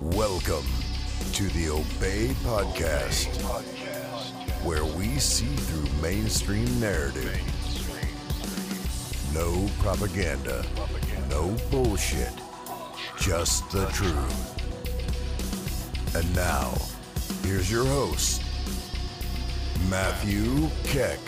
Welcome to the Obey Podcast, where we see through mainstream narrative. No propaganda, no bullshit, just the truth. And now, here's your host, Matthew Keck.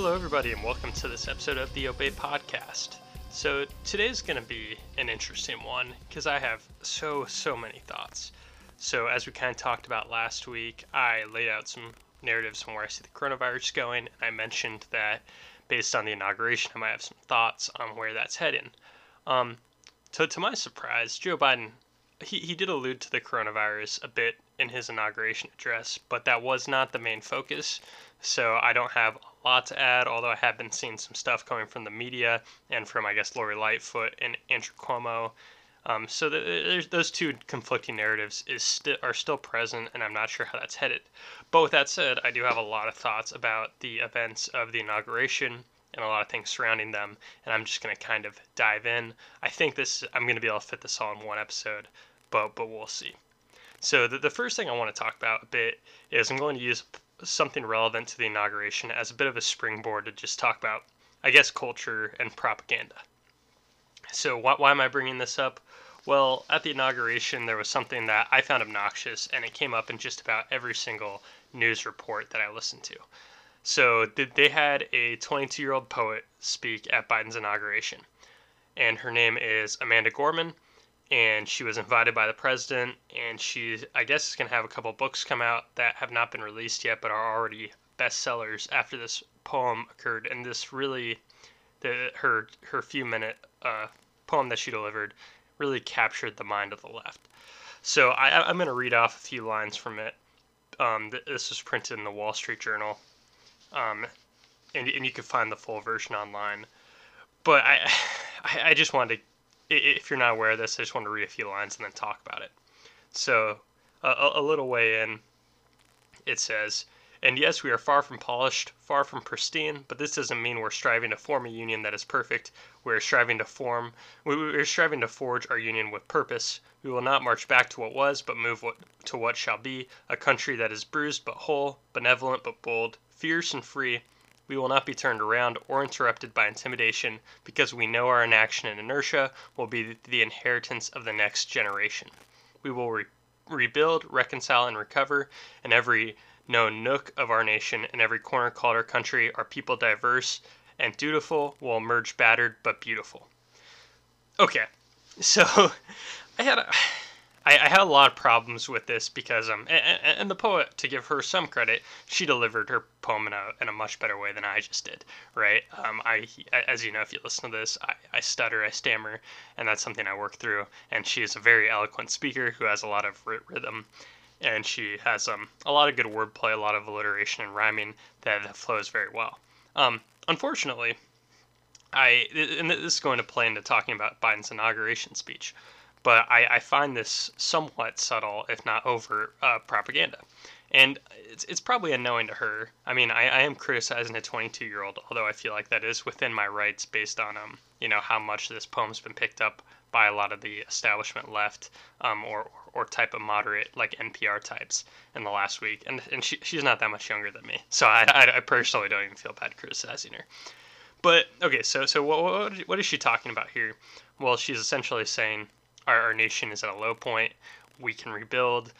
Hello, everybody, and welcome to this episode of the Obey Podcast. So, today's going to be an interesting one because I have so, so many thoughts. So, as we kind of talked about last week, I laid out some narratives on where I see the coronavirus going, and I mentioned that based on the inauguration, I might have some thoughts on where that's heading. Um, so, to my surprise, Joe Biden, he, he did allude to the coronavirus a bit in his inauguration address, but that was not the main focus. So I don't have lot to add, although I have been seeing some stuff coming from the media and from, I guess, Lori Lightfoot and Andrew Cuomo. Um, so the, those two conflicting narratives is sti- are still present, and I'm not sure how that's headed. But with that said, I do have a lot of thoughts about the events of the inauguration and a lot of things surrounding them, and I'm just going to kind of dive in. I think this I'm going to be able to fit this all in one episode, but but we'll see. So the, the first thing I want to talk about a bit is I'm going to use something relevant to the inauguration as a bit of a springboard to just talk about, I guess, culture and propaganda. So, why, why am I bringing this up? Well, at the inauguration, there was something that I found obnoxious, and it came up in just about every single news report that I listened to. So, they had a 22 year old poet speak at Biden's inauguration, and her name is Amanda Gorman and she was invited by the president and she i guess is going to have a couple books come out that have not been released yet but are already bestsellers after this poem occurred. And this really the her her few minute uh, poem that she delivered really captured the mind of the left. So I, i'm going to read off a few lines from it. Um, this was printed in the wall street journal. Um, and, and you can find the full version online. But i i just wanted to if you're not aware of this, I just want to read a few lines and then talk about it. So, a, little way in, it says, and yes, we are far from polished, far from pristine, but this doesn't mean we're striving to form a union that is perfect. We're striving to form, we're striving to forge our union with purpose. We will not march back to what was, but move what, to what shall be a country that is bruised but whole, benevolent but bold, fierce and free, we will not be turned around or interrupted by intimidation because we know our inaction and inertia will be the inheritance of the next generation. We will re- rebuild, reconcile, and recover in every known nook of our nation and every corner called our country. Our people diverse and dutiful will emerge battered but beautiful. Okay, so I had a I, I had a lot of problems with this because um and, and, the poet to give her some credit she delivered her poem in a, in a much better way than I just did right? Um I as you know if you listen to this I, I stutter I stammer and that's something I work through. And she is a very eloquent speaker who has a lot of rhythm. And she has um a lot of good wordplay a lot of alliteration and rhyming that, that flows very well. Um unfortunately I and this is going to play into talking about Biden's inauguration speech but I, I find this somewhat subtle, if not overt, uh, propaganda. And it's, it's probably unknowing to her. I mean, I, I am criticizing a 22 year old, although I feel like that is within my rights based on, um, you know, how much this poem's been picked up by a lot of the establishment left um, or, or type of moderate, like NPR types in the last week. And, and she, she's not that much younger than me. So I, I, I personally don't even feel bad criticizing her. But okay, so so what, what, what is she talking about here? Well, she's essentially saying our, our nation is at a low point. We can rebuild.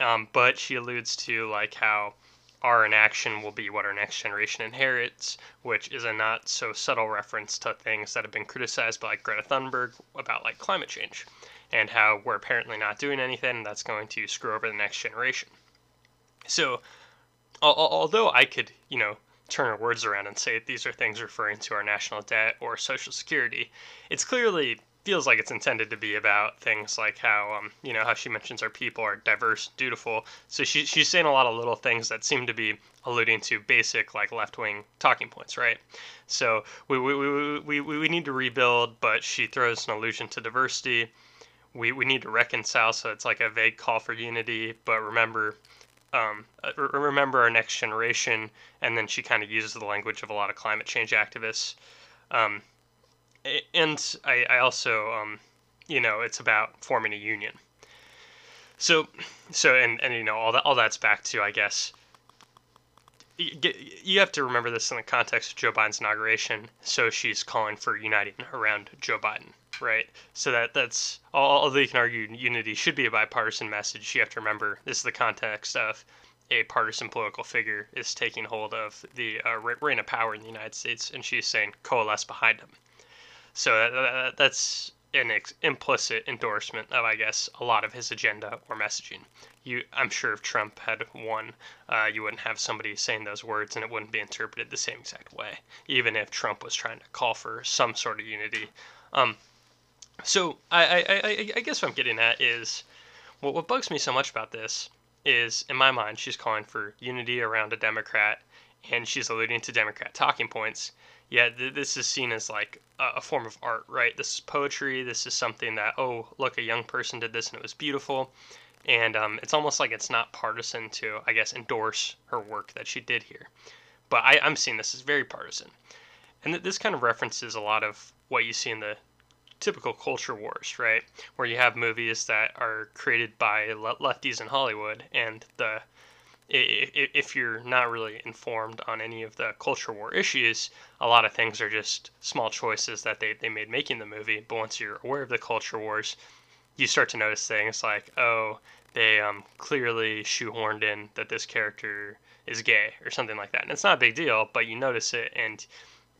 Um, but she alludes to like how our inaction will be what our next generation inherits, which is a not so subtle reference to things that have been criticized by like Greta Thunberg about like climate change and how we're apparently not doing anything that's going to screw over the next generation. So, although I could, you know, turn her words around and say these are things referring to our national debt or social security, it's clearly feels like it's intended to be about things like how um, you know how she mentions our people are diverse, dutiful. So she, she's saying a lot of little things that seem to be alluding to basic like left wing talking points, right? So we, we, we, we, we need to rebuild, but she throws an allusion to diversity. we, we need to reconcile. So it's like a vague call for unity, but remember, um, uh, remember our next generation. And then she kind of uses the language of a lot of climate change activists. Um, and I, I also, um, you know, it's about forming a union. So, so, and, and you know, all that, all that's back to, I guess, you have to remember this in the context of Joe Biden's inauguration. So she's calling for uniting around Joe Biden, right? So that that's although you can argue unity should be a bipartisan message, you have to remember this is the context of a partisan political figure is taking hold of the uh, reign of power in the United States, and she's saying coalesce behind him. So that, that's an ex- implicit endorsement of, I guess, a lot of his agenda or messaging. You, I'm sure if Trump had won, uh, you wouldn't have somebody saying those words, and it wouldn't be interpreted the same exact way, even if Trump was trying to call for some sort of unity. Um, so I, I, I, I guess what I'm getting at is, what, what bugs me so much about this is, in my mind, she's calling for unity around a Democrat, and she's alluding to Democrat talking points yeah, th- this is seen as like a, a form of art, right? This is poetry. This is something that, oh, look, a young person did this and it was beautiful. And um, it's almost like it's not partisan to, I guess, endorse her work that she did here. But I, I'm seeing this as very partisan. And th- this kind of references a lot of what you see in the typical culture wars, right? Where you have movies that are created by le- lefties in Hollywood, and the if you're not really informed on any of the culture war issues, a lot of things are just small choices that they, they made making the movie. But once you're aware of the culture wars, you start to notice things like, oh, they um, clearly shoehorned in that this character is gay or something like that. And it's not a big deal, but you notice it, and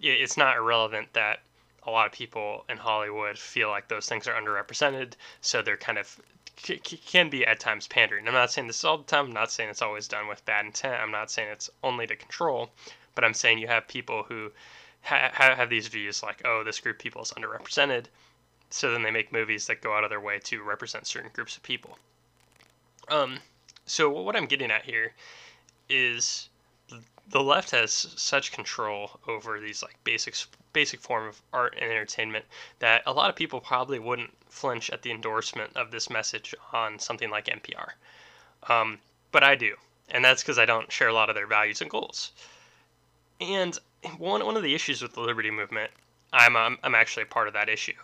it's not irrelevant that a lot of people in Hollywood feel like those things are underrepresented, so they're kind of can be at times pandering. I'm not saying this all the time. I'm not saying it's always done with bad intent. I'm not saying it's only to control, but I'm saying you have people who ha- have these views like, oh, this group of people is underrepresented. So then they make movies that go out of their way to represent certain groups of people. Um, so what I'm getting at here is the left has such control over these like basic basic form of art and entertainment that a lot of people probably wouldn't flinch at the endorsement of this message on something like NPR. Um, but I do, and that's because I don't share a lot of their values and goals. And one one of the issues with the liberty movement, I'm I'm, I'm actually a part of that issue,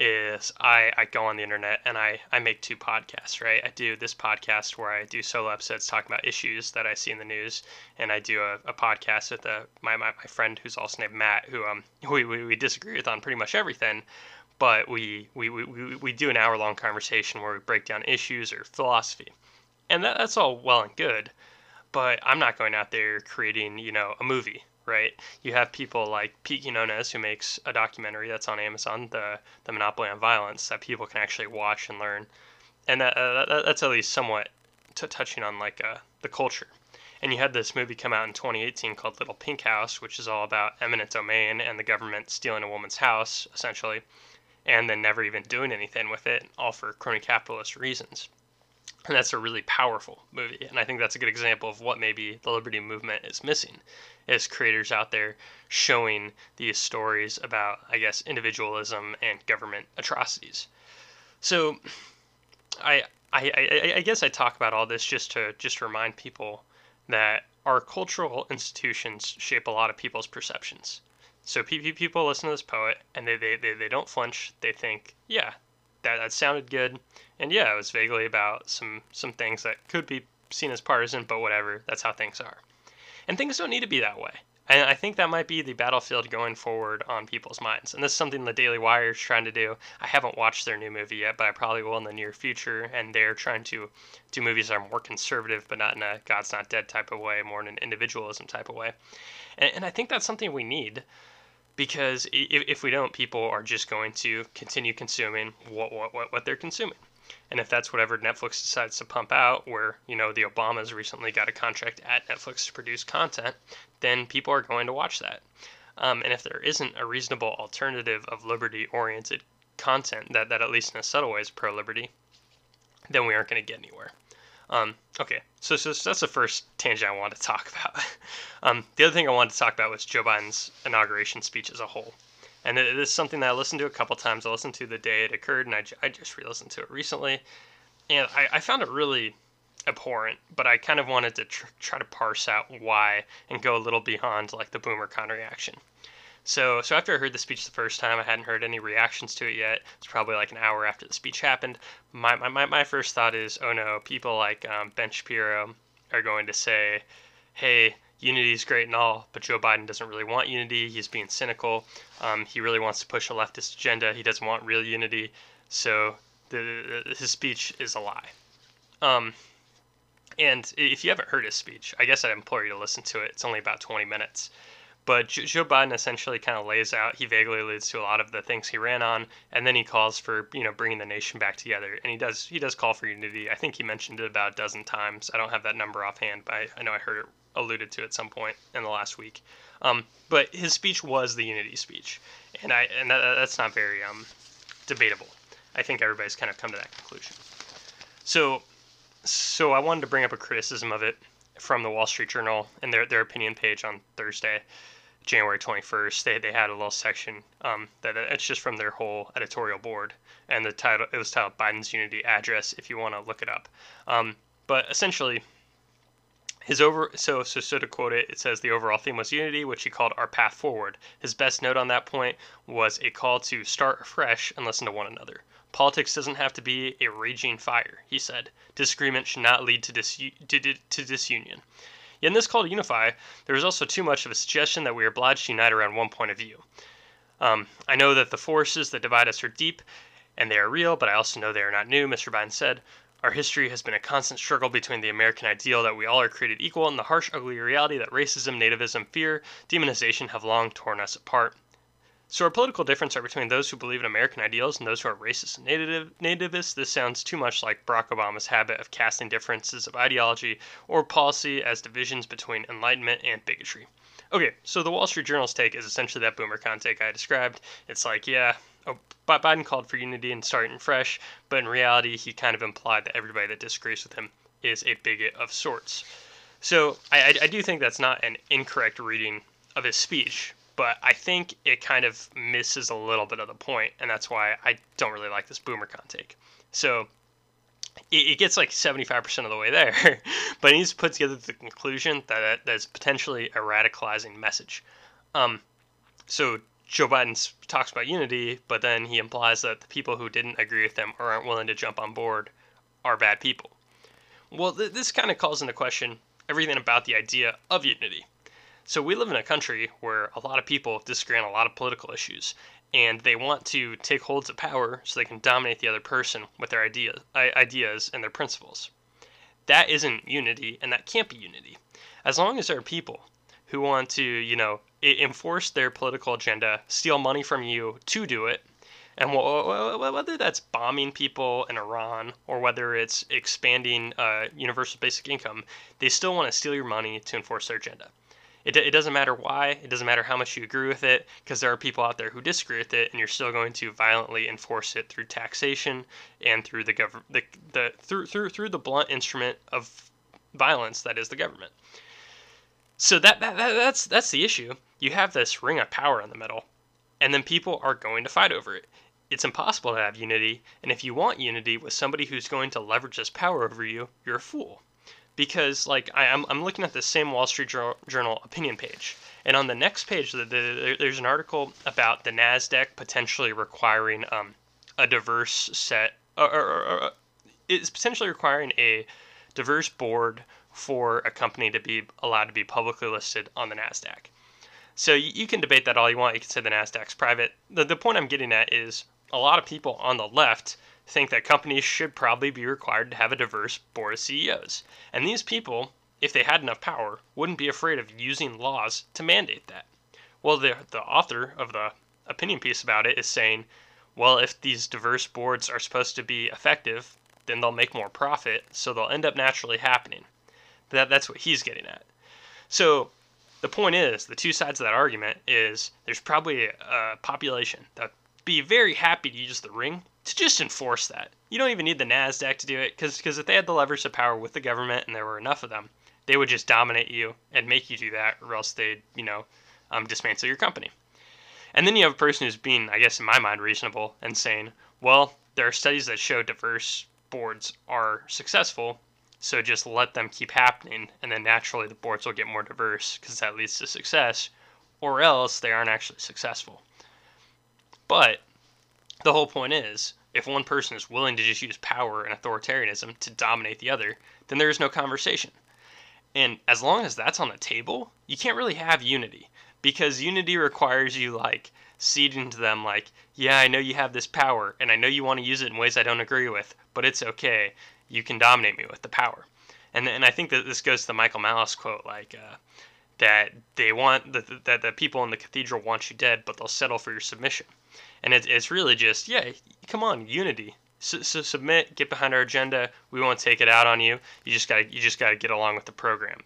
is I, I go on the internet and I, I make two podcasts, right? I do this podcast where I do solo episodes talking about issues that I see in the news, and I do a, a podcast with a, my, my, my friend who's also named Matt, who um we, we, we disagree with on pretty much everything, but we, we, we, we do an hour long conversation where we break down issues or philosophy. And that, that's all well and good, but I'm not going out there creating, you know, a movie right? You have people like Pete Quinones, who makes a documentary that's on Amazon, the the Monopoly on Violence, that people can actually watch and learn, and that, uh, that's at least somewhat t- touching on like uh, the culture. And you had this movie come out in 2018 called Little Pink House, which is all about eminent domain and the government stealing a woman's house, essentially, and then never even doing anything with it, all for crony capitalist reasons. And that's a really powerful movie. And I think that's a good example of what maybe the liberty movement is missing is creators out there showing these stories about, I guess, individualism and government atrocities. So I I, I, I guess I talk about all this just to just remind people that our cultural institutions shape a lot of people's perceptions. So people listen to this poet and they, they, they, they don't flinch. They think, yeah, that, that sounded good. And yeah, it was vaguely about some, some things that could be seen as partisan, but whatever, that's how things are. And things don't need to be that way. And I think that might be the battlefield going forward on people's minds. And this is something the Daily Wire is trying to do. I haven't watched their new movie yet, but I probably will in the near future. And they're trying to do movies that are more conservative, but not in a God's not dead type of way, more in an individualism type of way. And, and I think that's something we need because if, if we don't, people are just going to continue consuming what, what, what, what they're consuming. And if that's whatever Netflix decides to pump out, where, you know, the Obamas recently got a contract at Netflix to produce content, then people are going to watch that. Um, and if there isn't a reasonable alternative of liberty oriented content that, that, at least in a subtle way, is pro liberty, then we aren't going to get anywhere. Um, okay, so, so, that's the first tangent I want to talk about. um, the other thing I wanted to talk about was Joe Biden's inauguration speech as a whole. And it is something that I listened to a couple times. I listened to the day it occurred, and I, I just re listened to it recently. And I, I found it really abhorrent, but I kind of wanted to tr- try to parse out why and go a little beyond like the BoomerCon reaction. So, so after I heard the speech the first time, I hadn't heard any reactions to it yet. It's probably like an hour after the speech happened. My, my, my first thought is, oh no, people like um, Ben Shapiro are going to say, hey, unity is great and all, but Joe Biden doesn't really want unity. He's being cynical. Um, he really wants to push a leftist agenda. He doesn't want real unity. So the, the, his speech is a lie. Um, and if you haven't heard his speech, I guess I'd implore you to listen to it. It's only about 20 minutes. But Joe Biden essentially kind of lays out, he vaguely alludes to a lot of the things he ran on, and then he calls for, you know, bringing the nation back together. And he does he does call for unity. I think he mentioned it about a dozen times. I don't have that number offhand, but I, I know I heard it alluded to at some point in the last week. Um, but his speech was the unity speech, and I and that, that's not very um, debatable. I think everybody's kind of come to that conclusion. So, so I wanted to bring up a criticism of it from the Wall Street Journal and their their opinion page on Thursday. January 21st, they, they had a little section um, that it's just from their whole editorial board, and the title it was titled Biden's Unity Address. If you want to look it up, um, but essentially, his over so so so to quote it, it says the overall theme was unity, which he called our path forward. His best note on that point was a call to start afresh and listen to one another. Politics doesn't have to be a raging fire, he said. Disagreement should not lead to, disu- to, to disunion. Yet in this call to unify, there is also too much of a suggestion that we are obliged to unite around one point of view. Um, I know that the forces that divide us are deep and they are real, but I also know they are not new, Mr. Biden said. Our history has been a constant struggle between the American ideal that we all are created equal and the harsh, ugly reality that racism, nativism, fear, demonization have long torn us apart. So our political difference are between those who believe in American ideals and those who are racist and native, nativists. This sounds too much like Barack Obama's habit of casting differences of ideology or policy as divisions between enlightenment and bigotry. Okay, so the Wall Street Journal's take is essentially that BoomerCon take I described. It's like, yeah, oh, Biden called for unity and starting fresh, but in reality, he kind of implied that everybody that disagrees with him is a bigot of sorts. So I, I do think that's not an incorrect reading of his speech, but I think it kind of misses a little bit of the point, and that's why I don't really like this BoomerCon take. So it, gets like 75% of the way there, but he needs to put together the conclusion that that's potentially a radicalizing message. Um, so Joe Biden talks about unity, but then he implies that the people who didn't agree with him or aren't willing to jump on board are bad people. Well, th- this kind of calls into question everything about the idea of unity. So we live in a country where a lot of people disagree on a lot of political issues, and they want to take holds of power so they can dominate the other person with their idea, ideas and their principles. That isn't unity, and that can't be unity. As long as there are people who want to, you know, enforce their political agenda, steal money from you to do it, and whether that's bombing people in Iran or whether it's expanding uh, universal basic income, they still want to steal your money to enforce their agenda. It, it doesn't matter why, it doesn't matter how much you agree with it, because there are people out there who disagree with it, and you're still going to violently enforce it through taxation and through the government, the, the through through through the blunt instrument of violence that is the government. So that, that, that that's that's the issue. You have this ring of power in the middle, and then people are going to fight over it. It's impossible to have unity, and if you want unity with somebody who's going to leverage this power over you, you're a fool because like I, am I'm, I'm looking at the same Wall Street Journal opinion page, and on the next page, the, the, there's an article about the Nasdaq potentially requiring um, a diverse set, or, or, or, it's potentially requiring a diverse board for a company to be allowed to be publicly listed on the Nasdaq. So you, you can debate that all you want. You can say the Nasdaq's private. The, the point I'm getting at is a lot of people on the left think that companies should probably be required to have a diverse board of CEOs. And these people, if they had enough power, wouldn't be afraid of using laws to mandate that. Well, the, the author of the opinion piece about it is saying, well, if these diverse boards are supposed to be effective, then they'll make more profit, so they'll end up naturally happening. That, that's what he's getting at. So the point is, the two sides of that argument is there's probably a, population that'd be very happy to use the ring to just enforce that. You don't even need the NASDAQ to do it because if they had the levers of power with the government and there were enough of them, they would just dominate you and make you do that or else they'd, you know, um, dismantle your company. And then you have a person who's being, I guess, in my mind, reasonable and saying, well, there are studies that show diverse boards are successful, so just let them keep happening, and then naturally the boards will get more diverse because that leads to success, or else they aren't actually successful. But the whole point is, if one person is willing to just use power and authoritarianism to dominate the other, then there is no conversation. And as long as that's on the table, you can't really have unity because unity requires you like ceding to them like, yeah, I know you have this power and I know you want to use it in ways I don't agree with, but it's okay. You can dominate me with the power. And and I think that this goes to the Michael Malice quote like uh, that they want that that the people in the cathedral want you dead, but they'll settle for your submission. And it, it's really just yeah, come on, unity. So, submit, get behind our agenda. We won't take it out on you. You just got you just got to get along with the program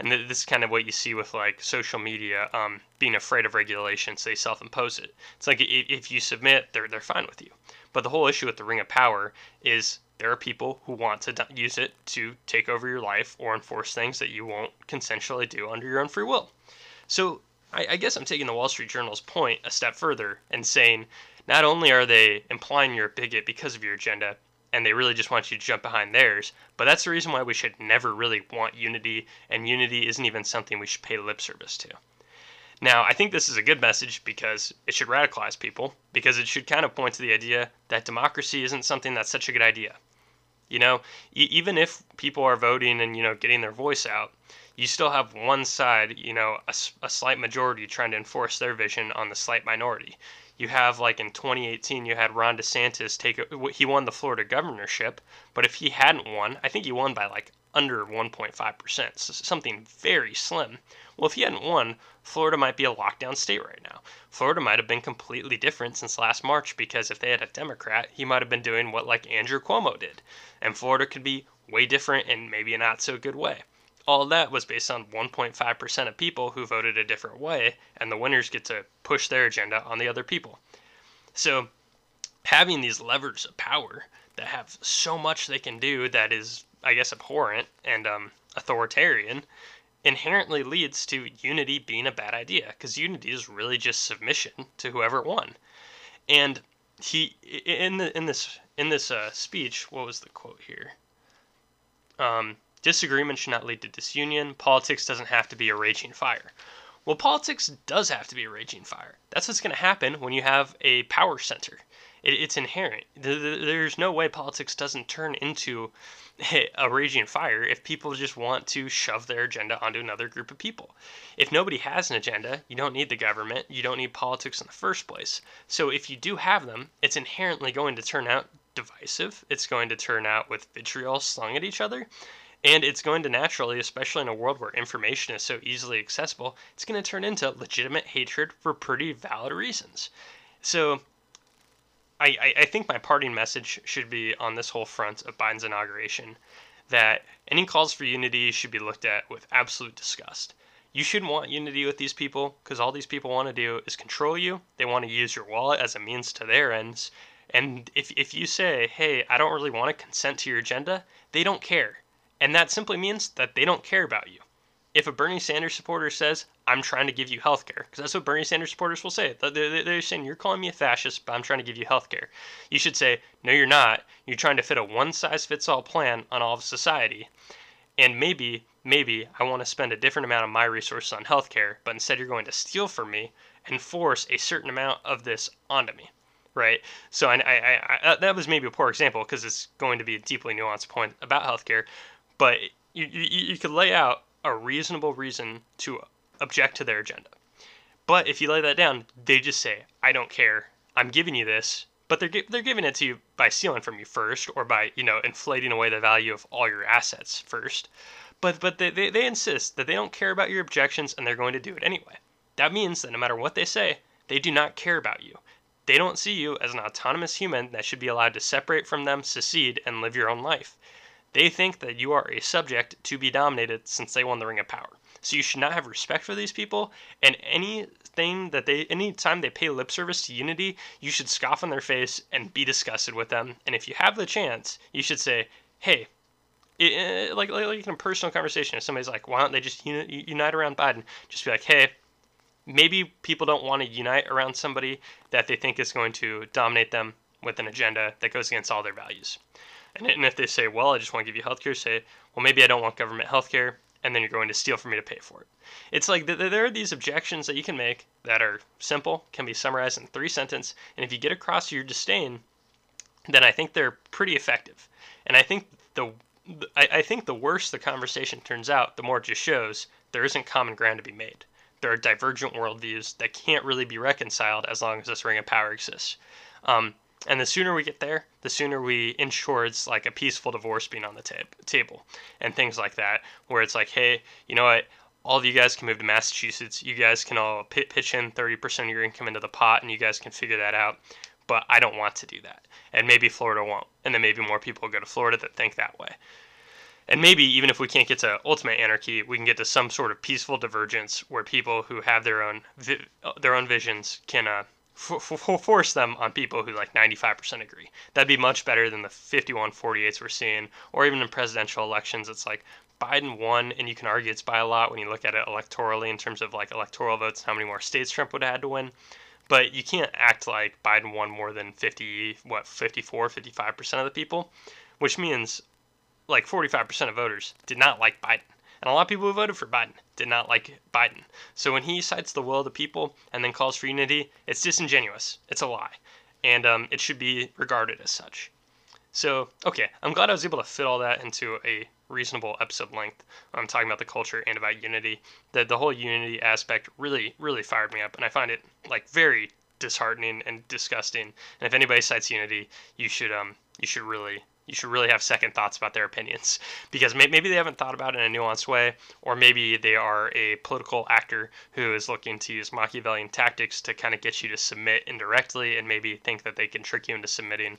and this is kind of what you see with like social media um, being afraid of regulations they self-impose it it's like if, if you submit they're, they're fine with you but the whole issue with the ring of power is there are people who want to use it to take over your life or enforce things that you won't consensually do under your own free will so I, I guess i'm taking the wall street journal's point a step further and saying not only are they implying you're a bigot because of your agenda and they really just want you to jump behind theirs. But that's the reason why we should never really want unity, and unity isn't even something we should pay lip service to. Now, I think this is a good message because it should radicalize people, because it should kind of point to the idea that democracy isn't something that's such a good idea. You know, e- even if people are voting and, you know, getting their voice out, you still have one side, you know, a, a slight majority trying to enforce their vision on the slight minority. You have like in 2018 you had Ron DeSantis take he won the Florida governorship, but if he hadn't won, I think he won by like under 1.5%, so something very slim. Well, if he hadn't won, Florida might be a lockdown state right now. Florida might have been completely different since last March because if they had a Democrat, he might have been doing what like Andrew Cuomo did. And Florida could be way different in maybe a not so good way all that was based on 1.5% of people who voted a different way, and the winners get to push their agenda on the other people. So, having these levers of power that have so much they can do that is, I guess, abhorrent and um, authoritarian inherently leads to unity being a bad idea because unity is really just submission to whoever won. And he in the in this in this uh, speech, what was the quote here? Um, Disagreement should not lead to disunion. Politics doesn't have to be a raging fire. Well, politics does have to be a raging fire. That's what's going to happen when you have a power center. It, it's inherent. There's no way politics doesn't turn into a raging fire if people just want to shove their agenda onto another group of people. If nobody has an agenda, you don't need the government, you don't need politics in the first place. So if you do have them, it's inherently going to turn out divisive. It's going to turn out with vitriol slung at each other. And it's going to naturally, especially in a world where information is so easily accessible, it's going to turn into legitimate hatred for pretty valid reasons. So I, I, think my parting message should be on this whole front of Biden's inauguration that any calls for unity should be looked at with absolute disgust. You shouldn't want unity with these people because all these people want to do is control you. They want to use your wallet as a means to their ends. And if, if you say, hey, I don't really want to consent to your agenda, they don't care. And that simply means that they don't care about you. If a Bernie Sanders supporter says, I'm trying to give you health care, because that's what Bernie Sanders supporters will say. They're saying, You're calling me a fascist, but I'm trying to give you health care. You should say, No, you're not. You're trying to fit a one size fits all plan on all of society. And maybe, maybe I want to spend a different amount of my resources on health care, but instead you're going to steal from me and force a certain amount of this onto me right? So I, I, I, uh, that was maybe a poor example because it's going to be a deeply nuanced point about healthcare but you, you, you could lay out a reasonable reason to object to their agenda. But if you lay that down, they just say, I don't care. I'm giving you this. But they're, they're giving it to you by stealing from you first or by, you know, inflating away the value of all your assets first. But, but they, they, they insist that they don't care about your objections and they're going to do it anyway. That means that no matter what they say, they do not care about you. They don't see you as an autonomous human that should be allowed to separate from them, secede, and live your own life. They think that you are a subject to be dominated since they won the Ring of Power. So you should not have respect for these people, and anything that they, any time they pay lip service to unity, you should scoff on their face and be disgusted with them. And if you have the chance, you should say, "Hey, it, like, like, like in a personal conversation, if somebody's like, why don't they just uni- unite around Biden? Just be like, hey, maybe people don't want to unite around somebody that they think is going to dominate them with an agenda that goes against all their values. And, and if they say, well, I just want to give you healthcare, say, well, maybe I don't want government healthcare, and then you're going to steal from me to pay for it. It's like th- there are these objections that you can make that are simple, can be summarized in three sentences, and if you get across your disdain, then I think they're pretty effective. And I think the I, I think the worse the conversation turns out, the more it just shows there isn't common ground to be made. There are divergent worldviews that can't really be reconciled as long as this ring of power exists. Um, and the sooner we get there, the sooner we inch towards like a peaceful divorce being on the tab- table and things like that, where it's like, hey, you know what? All of you guys can move to Massachusetts. You guys can all p- pitch in 30% of your income into the pot, and you guys can figure that out. But I don't want to do that. And maybe Florida won't. And then maybe more people will go to Florida that think that way. And maybe even if we can't get to ultimate anarchy, we can get to some sort of peaceful divergence where people who have their own vi- their own visions can uh, force them on people who like 95% agree. That'd be much better than the 51 48s we're seeing, or even in presidential elections. It's like Biden won, and you can argue it's by a lot when you look at it electorally in terms of like electoral votes, how many more states Trump would have had to win. But you can't act like Biden won more than 50, what, 54, 55% of the people, which means like 45% of voters did not like Biden. And a lot of people who voted for Biden did not like Biden. So when he cites the will of the people and then calls for unity, it's disingenuous. It's a lie. And um, it should be regarded as such. So, okay, I'm glad I was able to fit all that into a reasonable episode length. I'm talking about the culture and about unity. The, the whole unity aspect really, really fired me up. And I find it like very disheartening and disgusting. And if anybody cites unity, you should um you should really you should really have second thoughts about their opinions because maybe they haven't thought about it in a nuanced way, or maybe they are a political actor who is looking to use Machiavellian tactics to kind of get you to submit indirectly and maybe think that they can trick you into submitting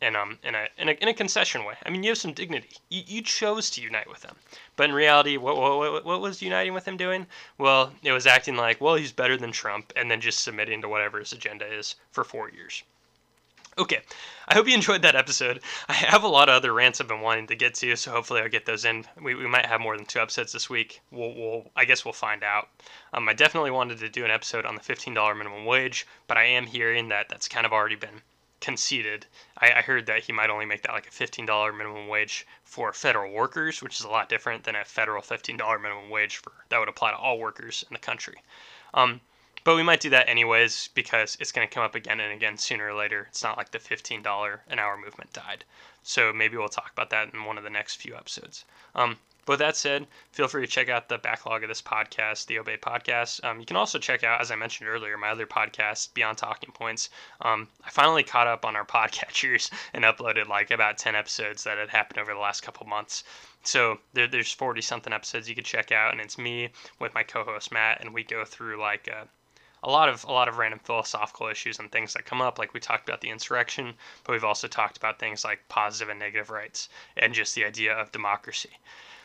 in, um, in, a, in, a, in a concession way. I mean, you have some dignity. You, you chose to unite with them. But in reality, what, what, what was uniting with him doing? Well, it was acting like, well, he's better than Trump, and then just submitting to whatever his agenda is for four years. Okay, I hope you enjoyed that episode. I have a lot of other rants I've been wanting to get to, so hopefully I'll get those in. We, we might have more than two episodes this week. We'll, we'll I guess we'll find out. Um, I definitely wanted to do an episode on the $15 minimum wage, but I am hearing that that's kind of already been conceded. I, I heard that he might only make that like a $15 minimum wage for federal workers, which is a lot different than a federal $15 minimum wage for that would apply to all workers in the country. Um, but we might do that anyways because it's going to come up again and again sooner or later. It's not like the $15 an hour movement died. So maybe we'll talk about that in one of the next few episodes. Um, but with that said, feel free to check out the backlog of this podcast, the Obey Podcast. Um, you can also check out, as I mentioned earlier, my other podcast, Beyond Talking Points. Um, I finally caught up on our podcatchers and uploaded like about 10 episodes that had happened over the last couple months. So there, there's 40 something episodes you could check out, and it's me with my co-host Matt, and we go through like uh, a lot of a lot of random philosophical issues and things that come up. Like we talked about the insurrection but we've also talked about things like positive and negative rights and just the idea of democracy.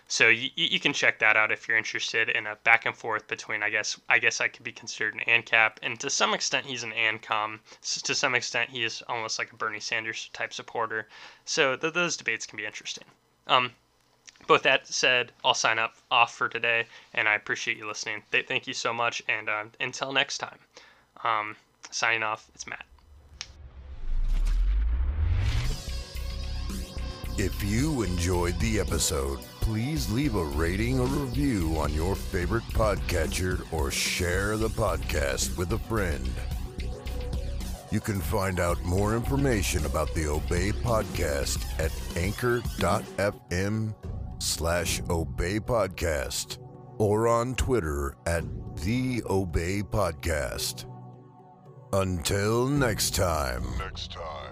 So you, you can check that out if you're interested in a back and forth between I guess I guess I could be considered an ANCAP and to some extent he's an ANCOM. To some extent he is almost like a Bernie Sanders type supporter. So th- those debates can be interesting. Um, but with that said, I'll sign up off for today, and I appreciate you listening. Th- thank you so much, and uh, until next time, um, signing off, it's Matt. If you enjoyed the episode, please leave a rating or review on your favorite podcatcher or share the podcast with a friend. You can find out more information about the Obey podcast at anchor.fm slash obey podcast or on Twitter at the obey podcast. Until next time. Next time.